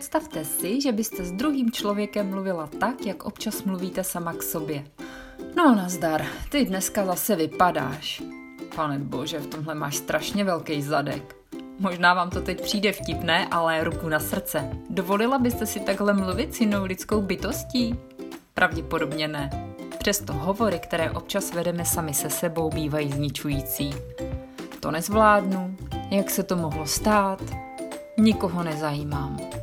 Představte si, že byste s druhým člověkem mluvila tak, jak občas mluvíte sama k sobě. No nazdar, ty dneska zase vypadáš. Pane bože, v tomhle máš strašně velký zadek. Možná vám to teď přijde vtipné, ale ruku na srdce. Dovolila byste si takhle mluvit s jinou lidskou bytostí? Pravděpodobně ne. Přesto hovory, které občas vedeme sami se sebou, bývají zničující. To nezvládnu, jak se to mohlo stát, nikoho nezajímám.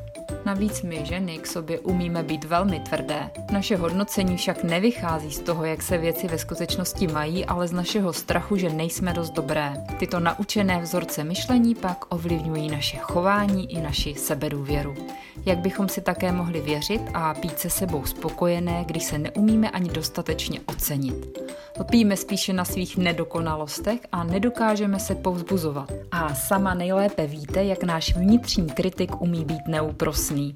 Navíc my ženy k sobě umíme být velmi tvrdé. Naše hodnocení však nevychází z toho, jak se věci ve skutečnosti mají, ale z našeho strachu, že nejsme dost dobré. Tyto naučené vzorce myšlení pak ovlivňují naše chování i naši sebedůvěru. Jak bychom si také mohli věřit a být se sebou spokojené, když se neumíme ani dostatečně ocenit. Lpíme spíše na svých nedokonalostech a nedokážeme se povzbuzovat. A sama nejlépe víte, jak náš vnitřní kritik umí být neúprosný. Money.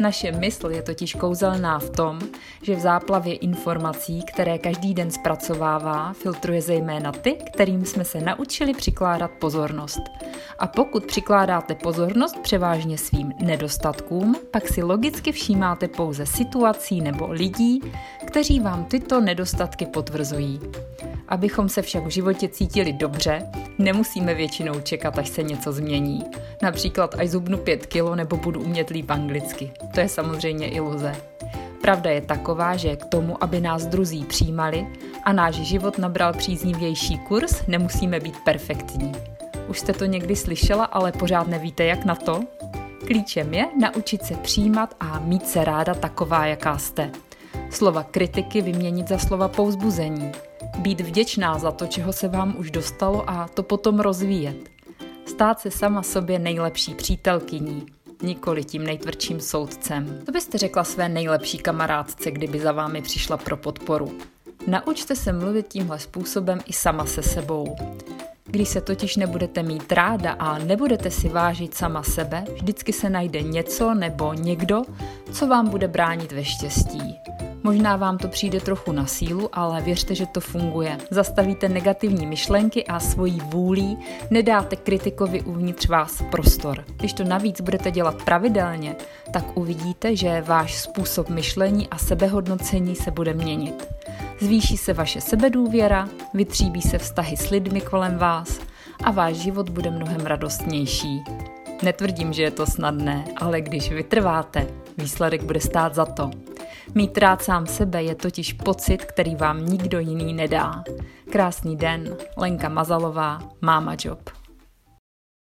Naše mysl je totiž kouzelná v tom, že v záplavě informací, které každý den zpracovává, filtruje zejména ty, kterým jsme se naučili přikládat pozornost. A pokud přikládáte pozornost převážně svým nedostatkům, pak si logicky všímáte pouze situací nebo lidí, kteří vám tyto nedostatky potvrzují. Abychom se však v životě cítili dobře, nemusíme většinou čekat, až se něco změní. Například až zubnu 5 kilo nebo budu umět líp anglicky. To je samozřejmě iluze. Pravda je taková, že k tomu, aby nás druzí přijímali a náš život nabral příznivější kurz, nemusíme být perfektní. Už jste to někdy slyšela, ale pořád nevíte, jak na to? Klíčem je naučit se přijímat a mít se ráda taková, jaká jste. Slova kritiky vyměnit za slova pouzbuzení. Být vděčná za to, čeho se vám už dostalo a to potom rozvíjet. Stát se sama sobě nejlepší přítelkyní, nikoli tím nejtvrdším soudcem. To byste řekla své nejlepší kamarádce, kdyby za vámi přišla pro podporu. Naučte se mluvit tímhle způsobem i sama se sebou. Když se totiž nebudete mít ráda a nebudete si vážit sama sebe, vždycky se najde něco nebo někdo, co vám bude bránit ve štěstí. Možná vám to přijde trochu na sílu, ale věřte, že to funguje. Zastavíte negativní myšlenky a svojí vůlí nedáte kritikovi uvnitř vás prostor. Když to navíc budete dělat pravidelně, tak uvidíte, že váš způsob myšlení a sebehodnocení se bude měnit. Zvýší se vaše sebedůvěra, vytříbí se vztahy s lidmi kolem vás a váš život bude mnohem radostnější. Netvrdím, že je to snadné, ale když vytrváte, výsledek bude stát za to. Mít rád sám sebe je totiž pocit, který vám nikdo jiný nedá. Krásný den, Lenka Mazalová, Máma Job.